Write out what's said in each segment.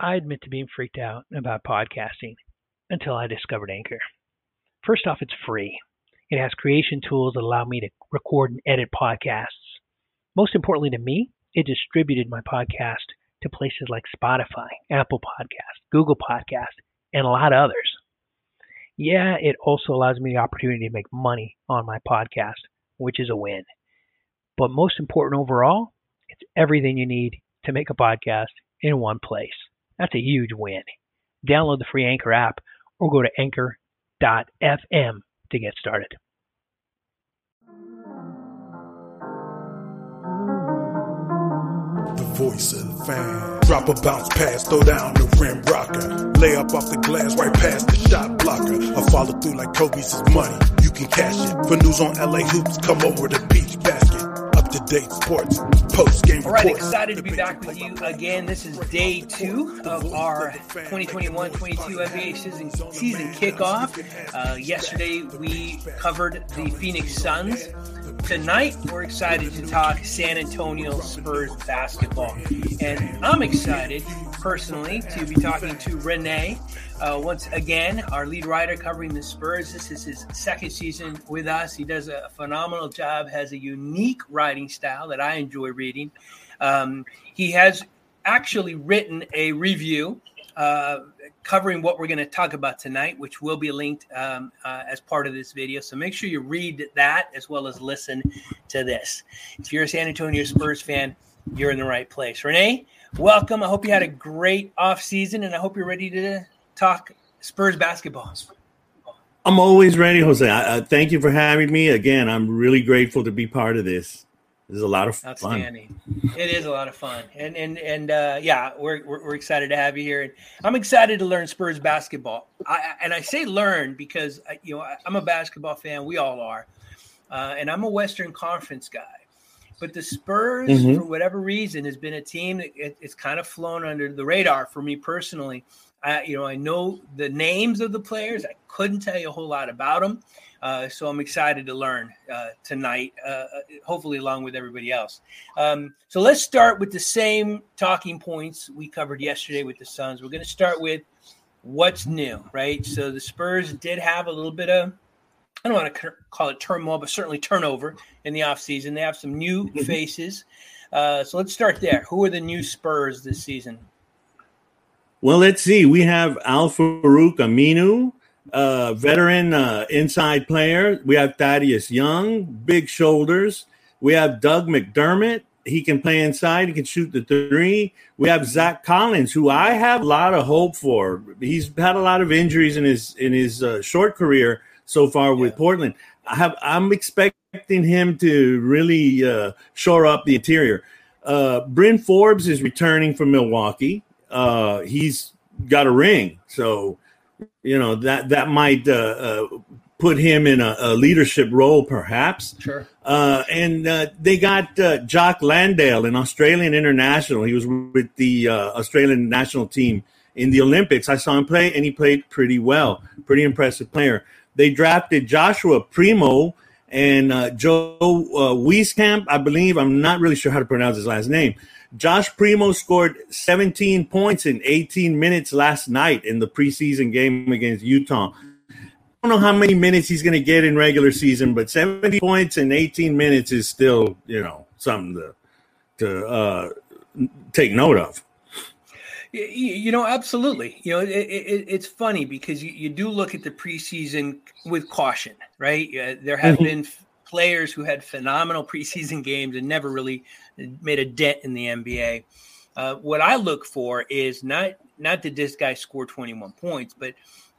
I admit to being freaked out about podcasting until I discovered Anchor. First off, it's free. It has creation tools that allow me to record and edit podcasts. Most importantly to me, it distributed my podcast to places like Spotify, Apple Podcast, Google Podcast, and a lot of others. Yeah, it also allows me the opportunity to make money on my podcast, which is a win. But most important overall, it's everything you need to make a podcast in one place. That's a huge win. Download the free Anchor app or go to anchor.fm to get started. The voice of the fan. Drop a bounce pass, throw down the rim rocker. Lay up off the glass right past the shot blocker. I follow through like Kobe's money. You can cash it. For news on LA hoops, come over to Peach Basket. Up to date sports, post game All right, excited to be back with you again. This is day two of our 2021 22 NBA season, season kickoff. Uh, yesterday, we covered the Phoenix Suns. Tonight, we're excited to talk San Antonio Spurs basketball. And I'm excited, personally, to be talking to Renee. Uh, once again, our lead writer covering the Spurs. This is his second season with us. He does a phenomenal job, has a unique writing style that I enjoy reading. Um, he has actually written a review uh, covering what we're going to talk about tonight, which will be linked um, uh, as part of this video. So make sure you read that as well as listen to this. If you're a San Antonio Spurs fan, you're in the right place. Renee, welcome. I hope you had a great off season, and I hope you're ready to talk Spurs basketball. I'm always ready, Jose. I, I, thank you for having me again. I'm really grateful to be part of this. This is a lot of Outstanding. fun. It is a lot of fun, and and and uh, yeah, we're, we're, we're excited to have you here, and I'm excited to learn Spurs basketball. I, and I say learn because I, you know I'm a basketball fan. We all are, uh, and I'm a Western Conference guy. But the Spurs, mm-hmm. for whatever reason, has been a team that it, it's kind of flown under the radar for me personally. I, you know, I know the names of the players. I couldn't tell you a whole lot about them. Uh, so I'm excited to learn uh, tonight, uh, hopefully along with everybody else. Um, so let's start with the same talking points we covered yesterday with the Suns. We're going to start with what's new, right? So the Spurs did have a little bit of, I don't want to call it turmoil, but certainly turnover in the offseason. They have some new mm-hmm. faces. Uh, so let's start there. Who are the new Spurs this season? Well, let's see. We have Al Farouq Aminu, uh, veteran uh, inside player. We have Thaddeus Young, big shoulders. We have Doug McDermott. He can play inside. He can shoot the three. We have Zach Collins, who I have a lot of hope for. He's had a lot of injuries in his in his uh, short career so far with yeah. Portland. I have I'm expecting him to really uh, shore up the interior. Uh, Bryn Forbes is returning from Milwaukee. Uh, he's got a ring, so you know that that might uh, uh, put him in a, a, leadership role, perhaps. Sure. Uh, and uh, they got uh, Jock Landale, an Australian international. He was with the uh, Australian national team in the Olympics. I saw him play, and he played pretty well. Pretty impressive player. They drafted Joshua Primo and uh, Joe uh, Wieskamp, I believe. I'm not really sure how to pronounce his last name. Josh Primo scored 17 points in 18 minutes last night in the preseason game against Utah. I don't know how many minutes he's going to get in regular season, but 70 points in 18 minutes is still, you know, something to to uh, take note of. You know, absolutely. You know, it, it, it's funny because you, you, do look at the preseason with caution, right? Uh, there have mm-hmm. been players who had phenomenal preseason games and never really made a dent in the NBA. Uh, what I look for is not not that this guy score 21 points, but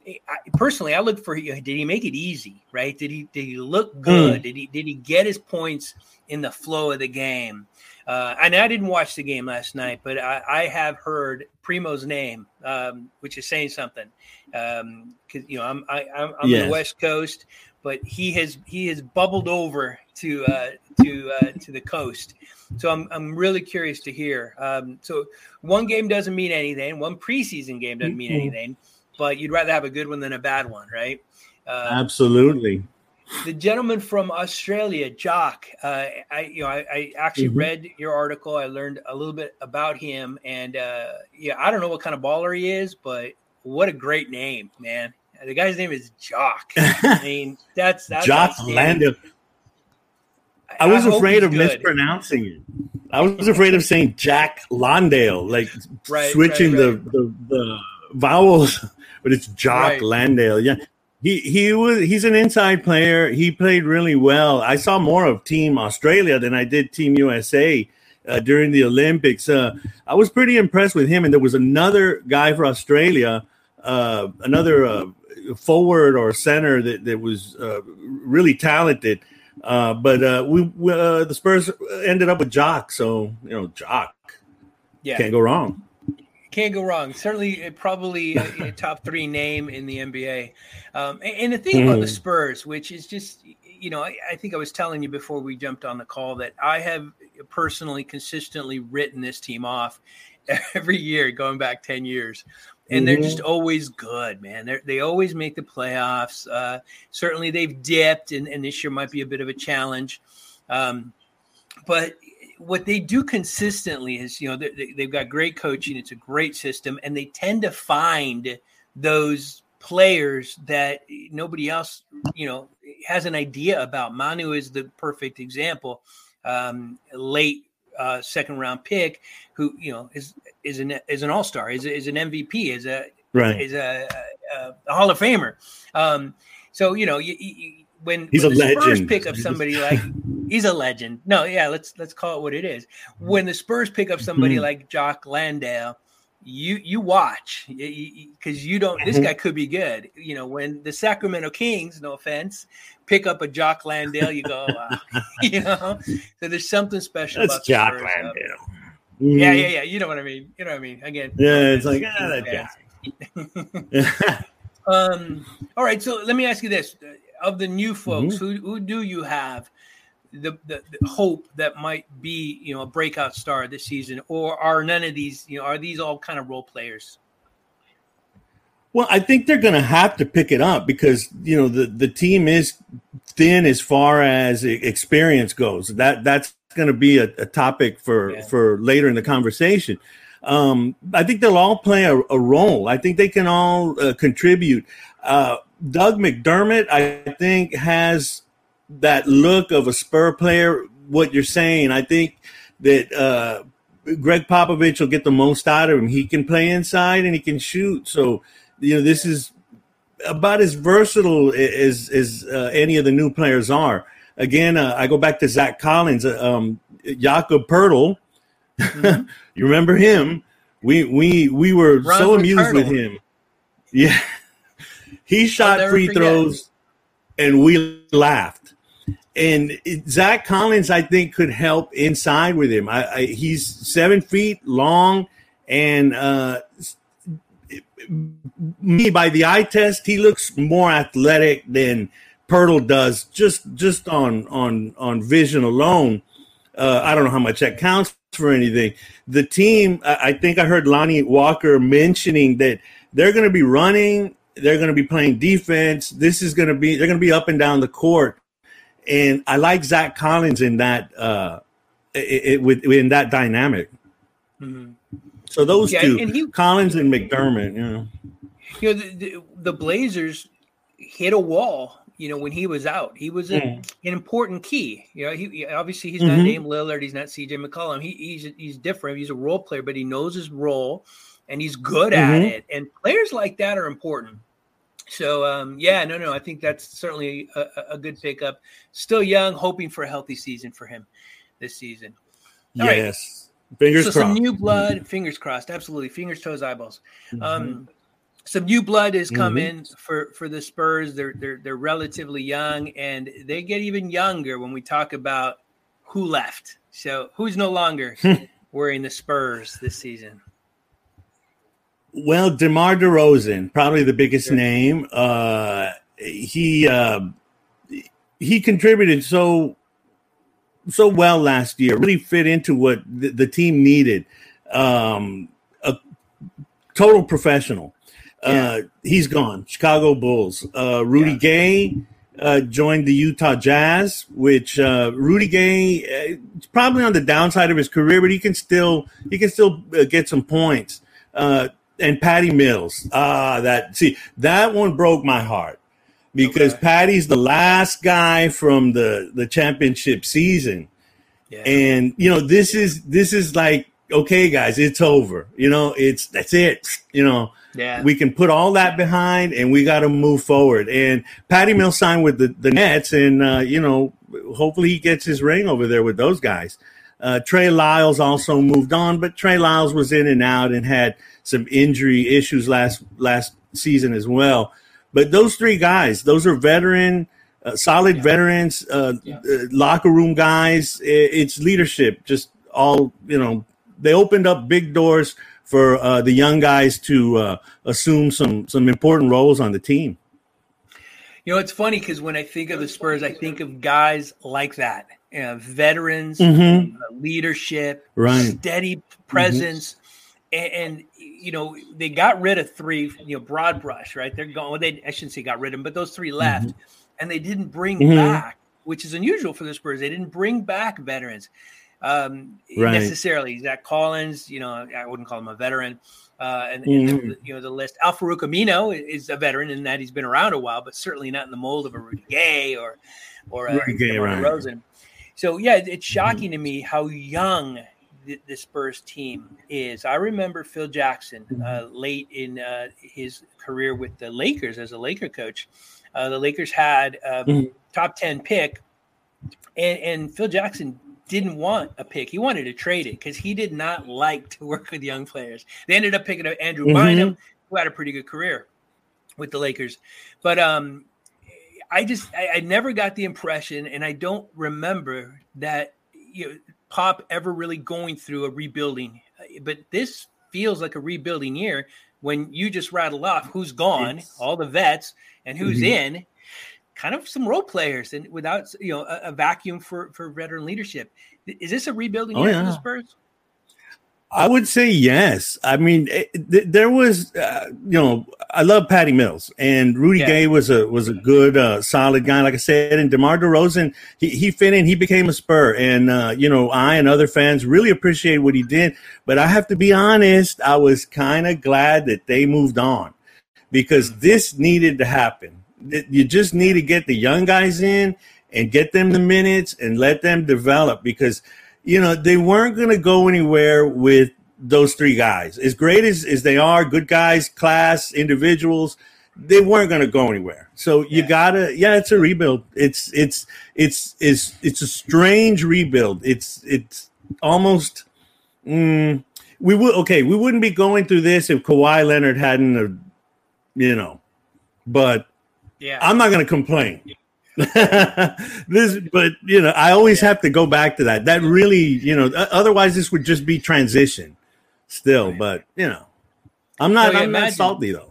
I, personally, I look for did he make it easy, right? Did he did he look hmm. good? Mm. Did he did he get his points in the flow of the game? Uh, and I didn't watch the game last night, but I, I have heard Primo's name, um, which is saying something. Because um, you know, I'm I, am i am yes. the West Coast but he has he has bubbled over to uh, to uh, to the coast. So I'm I'm really curious to hear. Um, so one game doesn't mean anything. One preseason game doesn't mean anything. But you'd rather have a good one than a bad one, right? Uh, Absolutely. the gentleman from Australia, Jock. Uh, I you know I, I actually mm-hmm. read your article. I learned a little bit about him, and uh, yeah, I don't know what kind of baller he is, but what a great name, man. The guy's name is Jock. I mean, that's that's Jock Landale. I was I afraid of good. mispronouncing it. I was afraid of saying Jack Landale, like right, switching right, right. The, the, the vowels, but it's Jock Landale. Yeah, he he was he's an inside player. He played really well. I saw more of Team Australia than I did Team USA uh, during the Olympics. Uh, I was pretty impressed with him. And there was another guy for Australia, uh, another uh, forward or center that that was uh, really talented. Uh, but we, we the Spurs ended up with Jock, so you know Jock, yeah, can't go wrong. Can't go wrong. Certainly, probably a, a top three name in the NBA. Um, and, and, the thing mm. about the hmm. Spurs, which is just, you know, I, I, think I was telling you before we jumped on the call that I have personally consistently written this team off every year going back 10 years. And they're just mm-hmm. always good, man. They they always make the playoffs. Uh, certainly, they've dipped, and, and this year might be a bit of a challenge. Um, but what they do consistently is, you know, they, they've got great coaching. It's a great system, and they tend to find those players that nobody else, you know, has an idea about. Manu is the perfect example. Um, late uh, second round pick, who you know is is an is an all star, is is an MVP, is a right. is a, a, a Hall of Famer. Um, so you know, you, you, when he's when a legend. Spurs pick up somebody like he's a legend. No, yeah, let's let's call it what it is. When the Spurs pick up somebody mm-hmm. like Jock Landale, you you watch because you, you, don't. This mm-hmm. guy could be good. You know, when the Sacramento Kings, no offense, pick up a Jock Landale, you go, wow. you know. So there's something special That's about Jock Spurs, Landale. Mm-hmm. Yeah, yeah, yeah. You know what I mean. You know what I mean. Again. Yeah, it's like ah, that guy. um. All right. So let me ask you this: of the new folks, mm-hmm. who who do you have the, the, the, hope that might be you know a breakout star this season, or are none of these you know are these all kind of role players? Well, I think they're going to have to pick it up because you know the the team is thin as far as experience goes. That that's going to be a, a topic for yeah. for later in the conversation. Um, I think they'll all play a, a role. I think they can all uh, contribute. Uh, Doug McDermott, I think, has that look of a Spur player. What you're saying, I think that uh, Gregg Popovich will get the most out of him. He can play inside and he can shoot. So, you know, this is about as versatile as as uh, any of the new players are. Again, uh, I go back to Zach Collins, uh, um, Jakob Poeltl. Mm-hmm. you remember him? We we we were Run so amused with him. Yeah, he shot free forget. throws, and we laughed. And Zach Collins, I think, could help inside with him. I, I, he's seven feet long, and uh, me by the eye test, he looks more athletic than Poeltl does. Just just on on on vision alone. Uh, I don't know how much that counts for anything. The team, I think I heard Lonnie Walker mentioning that they're going to be running they're going to be playing defense. This is going to be they're going to be up and down the court, and I like Zach Collins in that uh, it, it, with in that dynamic. Mm-hmm. So those yeah, two, and he, Collins and McDermott, you know, you know the, the, the, Blazers hit a wall. You know when he was out, he was a, mm. an important key. You know, he obviously he's mm-hmm. not named Lillard, he's not C.J. McCollum. He, he's he's different. He's a role player, but he knows his role and he's good mm-hmm. at it. And players like that are important. So um, yeah, no, no, I think that's certainly a, a, good pickup. Still young, hoping for a healthy season for him this season. All yes, right. fingers so crossed. Some new blood, fingers crossed. Absolutely, fingers, toes, eyeballs. Mm-hmm. Um, some new blood has come mm-hmm. in for for the Spurs. They're they're they're relatively young, and they get even younger when we talk about who left. So who's no longer wearing the Spurs this season? Well, DeMar DeRozan, probably the biggest sure. name. Uh, he uh, he contributed so so well last year. Really fit into what the, the team needed. Um, a total professional. Uh, yeah. Uh, he's gone. Chicago Bulls. Uh, Rudy yeah. Gay uh, joined the Utah Jazz, which uh, Rudy Gay uh, probably on the downside of his career, but he can still he can still uh, get some points. Uh, and Patty Mills, ah, that see that one broke my heart because okay. Patty's the last guy from the the championship season, yeah. and you know this is this is like okay, guys, it's over. You know, it's that's it. You know, yeah. We can put all that behind and we got to move forward. And Patty Mills signed with the, the Nets and, uh, you know, hopefully he gets his ring over there with those guys. Uh, Trey Lyles also moved on, but Trey Lyles was in and out and had some injury issues last last season as well. But those three guys, those are veteran, uh, solid yeah. veterans, uh, yeah. Uh, locker room guys. It's leadership, just all you know. They opened up big doors for uh, the young guys to uh, assume some some important roles on the team. You know, it's funny because when I think of the Spurs, I think of guys like that, you know, veterans, mm-hmm. Uh, leadership, right. steady mm-hmm. presence, mm-hmm. and, and, you know they got rid of three. You know, broad brush, right? They're going. Well, they I shouldn't say got rid of them, but those three left, mm-hmm. and they didn't bring mm-hmm. back, which is unusual for the Spurs. They didn't bring back veterans um, right. necessarily. Zach Collins, you know, I wouldn't call him a veteran. Uh, and, and the, mm-hmm. you know the list. Al-Farouq Aminu is a veteran in that he's been around a while, but certainly not in the mold of a Rudy Gay or or a Rudy Gay, right. Rosen. So yeah, it's mm-hmm. shocking to me how young the, the, Spurs team is. I remember Phil Jackson mm-hmm. uh, late in uh, his career with the Lakers as a Laker coach. Uh, the Lakers had a mm. top ten pick, and, and Phil Jackson didn't want a pick. He wanted to trade it because he did not like to work with young players. They ended up picking up Andrew mm-hmm. Bynum, who had a pretty good career with the Lakers. But um, I just I, I, never got the impression, and I don't remember that you know, Pop ever really going through a rebuilding. But this feels like a rebuilding year when you just rattle off who's gone, it's, all the vets, and who's mm-hmm. in kind of some role players and without you know a, a vacuum for for veteran leadership. Is this a rebuilding oh, year yeah. for the Spurs? I would say yes. I mean, it, th- there was, uh, you know, I love Patty Mills and Rudy yeah. Gay was a was a good, uh, solid guy. Like I said, and DeMar DeRozan, he he fit in. He became a Spur, and uh, you know, I and other fans really appreciate what he did. But I have to be honest, I was kind of glad that they moved on because this needed to happen you just need to get the young guys in and get them the minutes and let them develop because you know they weren't going to go anywhere with those three guys as great as, as they are good guys class individuals they weren't going to go anywhere so you yeah. gotta yeah it's a rebuild it's it's it's it's it's a strange rebuild it's it's almost mm, we would okay we wouldn't be going through this if Kawhi Leonard hadn't uh, you know but yeah. I'm not going to complain. this, but you know, I always have to go back to that. That really, you know, otherwise this would just be transition still. But you know, I'm not. I'm imagine, not salty though.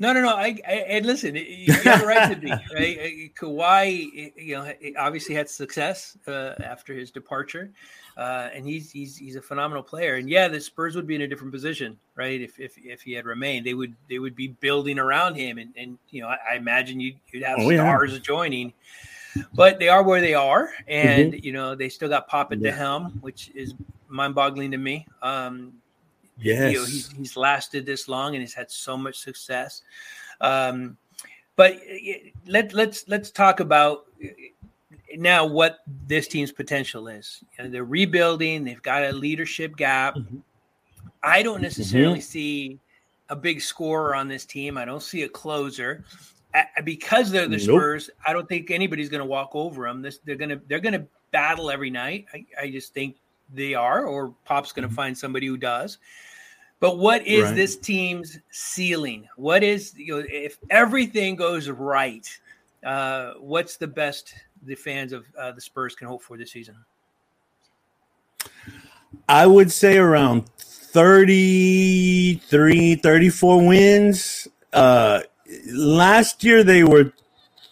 No, no, no. I, I and listen, you got a right to be right. Kawhi, you know, obviously had success uh, after his departure, uh, and he's he's he's a phenomenal player. And yeah, the Spurs would be in a different position, right? If if, if he had remained, they would they would be building around him, and and you know, I, I imagine you'd, you'd have oh, stars yeah. joining. But they are where they are, and mm-hmm. you know they still got Pop at yeah. the helm, which is mind-boggling to me. Um, yes, you know, he's, he's lasted this long and he's had so much success. Um, but let let's let's talk about now what this team's potential is. You know, they're rebuilding. They've got a leadership gap. Mm-hmm. I don't necessarily mm-hmm. see a big scorer on this team. I don't see a closer because they're the nope. Spurs. I don't think anybody's going to walk over them. This they're going to they're going to battle every night. I, I, just think they are, or Pop's going to mm-hmm. find somebody who does. But what is right. this team's ceiling? What is you know if everything goes right? Uh, what's the best the fans of uh, the Spurs can hope for this season? I would say around 33, 34 wins. Uh, last year they were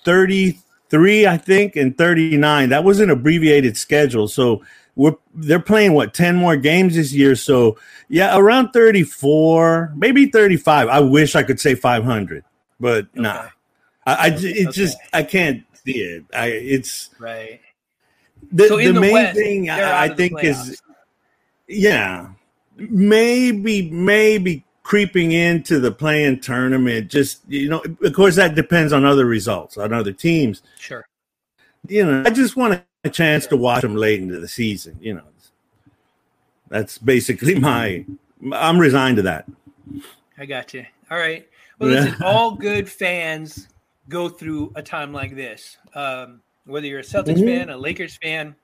33, I think, and 39. That was an abbreviated schedule. So we're they're playing what 10 more games this year. So yeah, around 34, maybe 35. I wish I could say 500, but okay. nah. I, I it okay. just I can't see it. I it's right. The, so the, the, main West, thing I, I think is yeah, maybe maybe creeping into the play-in tournament. Just you know, of course, that depends on other results on other teams. Sure. You know, I just want a chance sure. to watch them late into the season. You know, that's basically my. I'm resigned to that. I got you. All right. Well, listen, all good fans go through a time like this. Um, whether you're a Celtics mm-hmm. fan, a Lakers fan,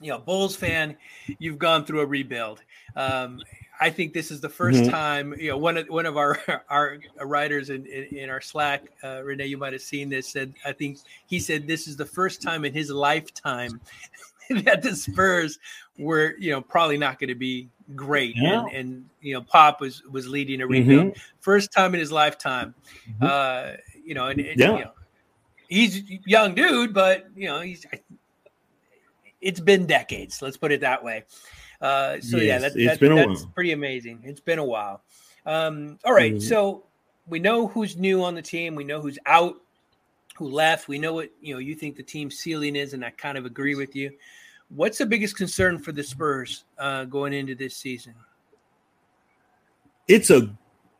you know, Bulls fan, you've gone through a rebuild. Um, I think this is the 1st mm-hmm. time. You know, one of one of our our writers in, in, in our Slack, uh, Renee, you might have seen this. Said I think he said this is the first time in his lifetime that the Spurs were, you know, probably not going to be great. Yeah. And, and, you know, Pop was was leading a rebuild, mm-hmm. first time in his lifetime. Mm-hmm. Uh, you know, and, and yeah. you know, he's young dude, but you know, he's it's been decades. Let's put it that way. Uh, so yes, yeah, that, that, that's while. pretty amazing. It's been a while. Um, all right, mm-hmm. so we know who's new on the team. We know who's out, who left. We know what you know. You think the team ceiling is, and I kind of agree with you. What's the biggest concern for the Spurs uh, going into this season? It's a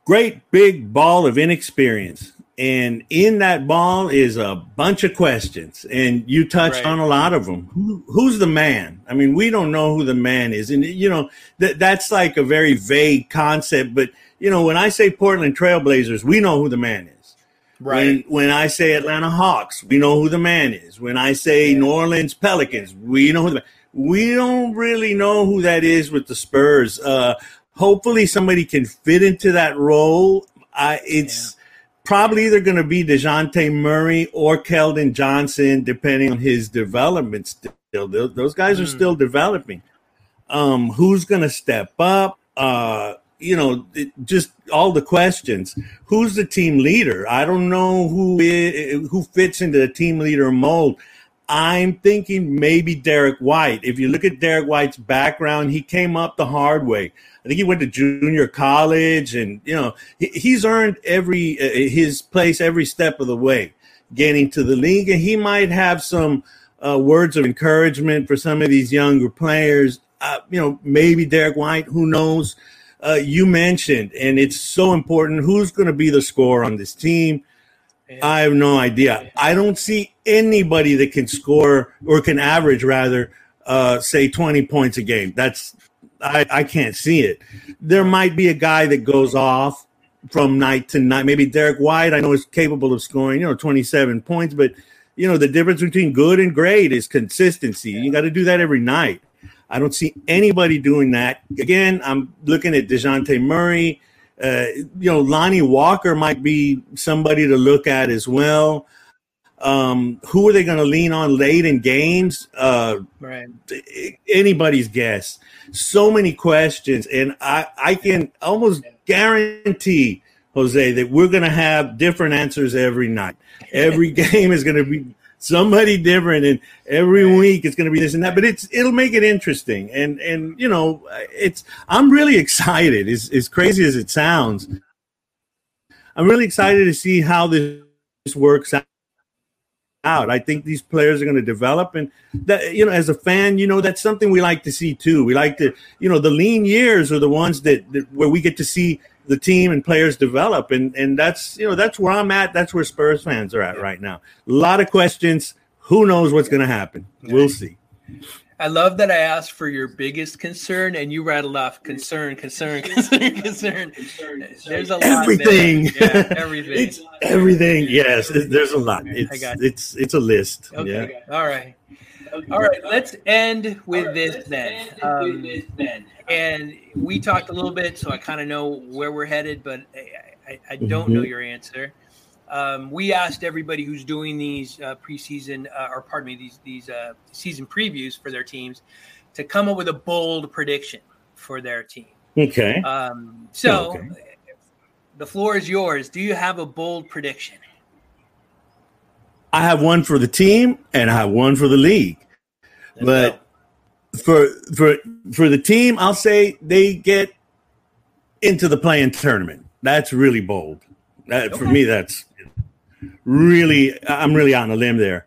great big ball of inexperience. And in that ball is a bunch of questions, and you touched right. on a lot of them. Who, who's the man? I mean, we don't know who the man is, and you know that that's like a very vague concept. But you know, when I say Portland Trailblazers, we know who the man is. Right. When, when I say Atlanta Hawks, we know who the man is. When I say yeah. New Orleans Pelicans, we know who the man. We don't really know who that is with the Spurs. Uh, hopefully, somebody can fit into that role. I, it's. Yeah probably either going to be Dejounte Murray or Keldon Johnson, depending on his development still. Those guys are mm. still developing. Um, who's going to step up? Uh, you know, it, just all the questions. Who's the team leader? I don't know who is, who fits into the team leader mold. I'm thinking maybe Derrick White. If you look at Derrick White's background, he came up the hard way. I think he went to junior college, and you know he, he's earned every uh, his place every step of the way, getting to the league, and he might have some uh, words of encouragement for some of these younger players. Uh, you know, maybe Derrick White, who knows? Uh, you mentioned, and it's so important. Who's going to be the scorer on this team? I have no idea. I don't see anybody that can score or can average rather, uh, say 20 points a game. That's I, I can't see it. There might be a guy that goes off from night to night. Maybe Derrick White, I know is capable of scoring, you know, 27 points, but you know, the difference between good and great is consistency. You got to do that every night. I don't see anybody doing that. Again, I'm looking at Dejounte Murray. Uh, you know, Lonnie Walker might be somebody to look at as well. Um, who are they going to lean on late in games? Uh, right. Anybody's guess. So many questions, and I I can almost guarantee Jose that we're going to have different answers every night. Every game is going to be somebody different, and every week it's going to be this and that. But it's it'll make it interesting, and and you know it's I'm really excited. As as crazy as it sounds, I'm really excited to see how this works out out. I think these players are going to develop, and that you know, as a fan, you know, that's something we like to see too. We like to, you know, the lean years are the ones that, that where we get to see the team and players develop, and and that's you know that's where I'm at. That's where Spurs fans are at right now. A lot of questions. Who knows what's going to happen? We'll see. I love that I asked for your biggest concern, and you rattled off concern, concern, concern, concern. There's a lot. Everything. Yeah, everything. it's everything. Yes, there's a lot. It's it's it's a list. Okay. Yeah. All right. All right. Let's end with this then. Um, and we talked a little bit, so I kind of know where we're headed, but I, I, I don't mm-hmm. know your answer. Um, we asked everybody who's doing these uh, preseason, uh, or pardon me, these these uh, season previews for their teams, to come up with a bold prediction for their team. Okay. Um, so, okay. the floor is yours. Do you have a bold prediction? I have one for the team, and I have one for the league. But for for for the team, I'll say they get into the play-in tournament. That's really bold. That, okay. For me, that's really, I'm really on a limb there.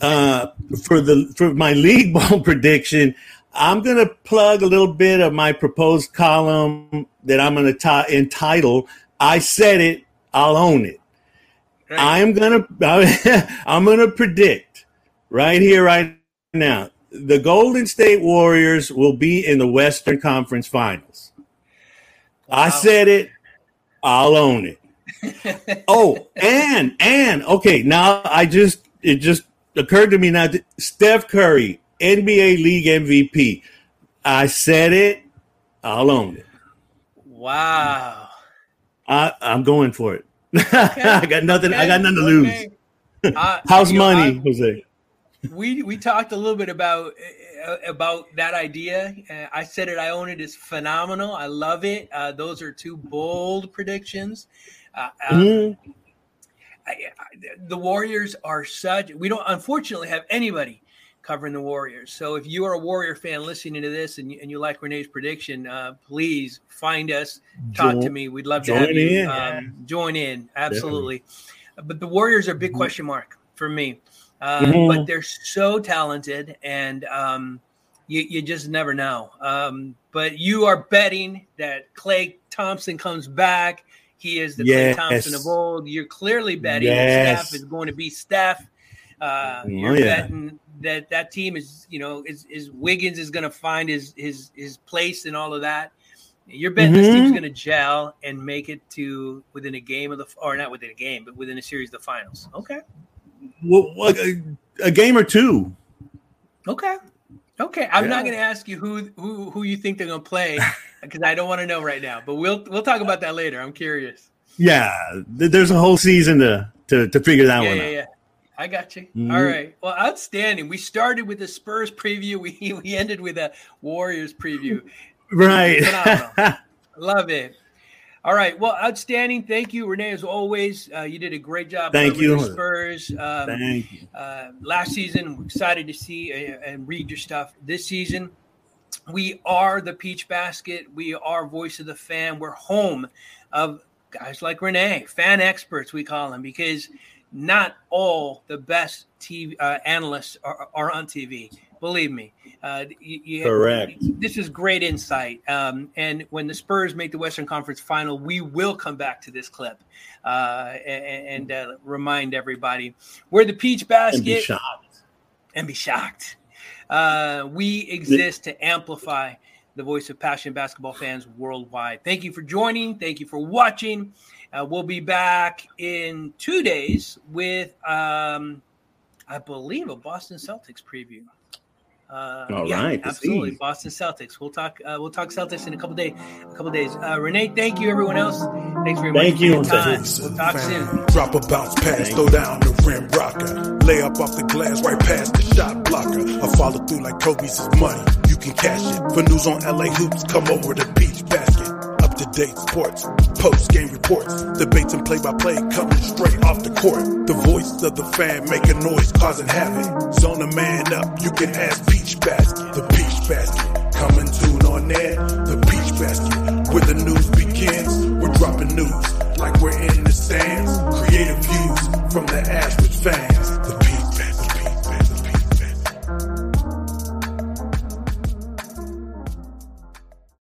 Uh, for the for my league ball prediction, I'm going to plug a little bit of my proposed column that I'm going to t- entitle "I Said It, I'll Own It." Right. I'm gonna I'm gonna predict right here, right now, the Golden State Warriors will be in the Western Conference Finals. Wow. I said it. I'll own it. oh, and and okay, now I just it just occurred to me now. Steph Curry, NBA League MVP. I said it. I'll own it. Wow. I, I'm going for it. Okay. I got nothing. Okay. I got nothing to lose. Uh, How's money, know, Jose? We we talked a little bit about uh, about that idea. Uh, I said it. I own it. it. Is phenomenal. I love it. Uh, those are two bold predictions. Uh, um, mm-hmm. I, I, the Warriors are such. We don't unfortunately have anybody covering the Warriors. So if you are a Warrior fan listening to this and you, and you like Renee's prediction, uh, please find us, talk join, to me. We'd love to have you in. Um, join in. Absolutely. Definitely. But the Warriors are a big mm-hmm. question mark for me. Uh, mm-hmm. But they're so talented, and um, you, you just never know. Um, but you are betting that Klay Thompson comes back. He is the yes. Klay Thompson of old. You're clearly betting yes. Steph is going to be Steph. Uh, oh, you're yeah. betting that that team is, you know, is, is Wiggins is going to find his his his place and all of that. You're betting mm-hmm. this team's going to gel and make it to within a game of the, or not within a game, but within a series of the finals. Okay. Well, a, a game or two. Okay. Okay, I'm yeah. not going to ask you who who who you think they're going to play because I don't want to know right now. But we'll we'll talk about that later. I'm curious. Yeah, there's a whole season to to, to figure that yeah, one yeah, out. I got you. Mm-hmm. All right. Well, outstanding. We started with a Spurs preview. We we ended with a Warriors preview. Right. Love it. All right. Well, outstanding. Thank you, Renee. As always, uh, you did a great job. Thank you, Spurs. Um, Thank you. Uh, last season, we're excited to see and read your stuff. This season, we are the Peach Basket. We are voice of the fan. We're home of guys like Renee, fan experts. We call them because not all the best TV uh, analysts are, are on TV. Believe me. Uh, you, you Correct. This is great insight. Um, and when the Spurs make the Western Conference Final, we will come back to this clip uh, and, and uh, remind everybody we're the Peach Basket. And be shocked. And be shocked. Uh, we exist to amplify the voice of passionate basketball fans worldwide. Thank you for joining. Thank you for watching. Uh, we'll be back in two days with, um, I believe, a Boston Celtics preview. Uh, All yeah, right, absolutely. Boston Celtics. We'll talk. Uh, we'll talk Celtics in a couple days. A couple days. Uh, Renee, thank you. Everyone else, thanks very much thank much. You. For time. We'll talk soon. Drop a bounce pass, throw down the rim rocker, lay up off the glass right past the shot blocker. I follow through like Kobe's money. You can cash it for news on LA hoops. Come over to Peach Basket date sports, post game reports, debates and play by play coming straight off the court. The voice of the fan making noise, causing havoc. Zone a man up, you can ask Peach Basket. The Peach Basket, coming tune on there. The Peach Basket, where the news begins. We're dropping news like we're in the stands. Creative views from the average fans.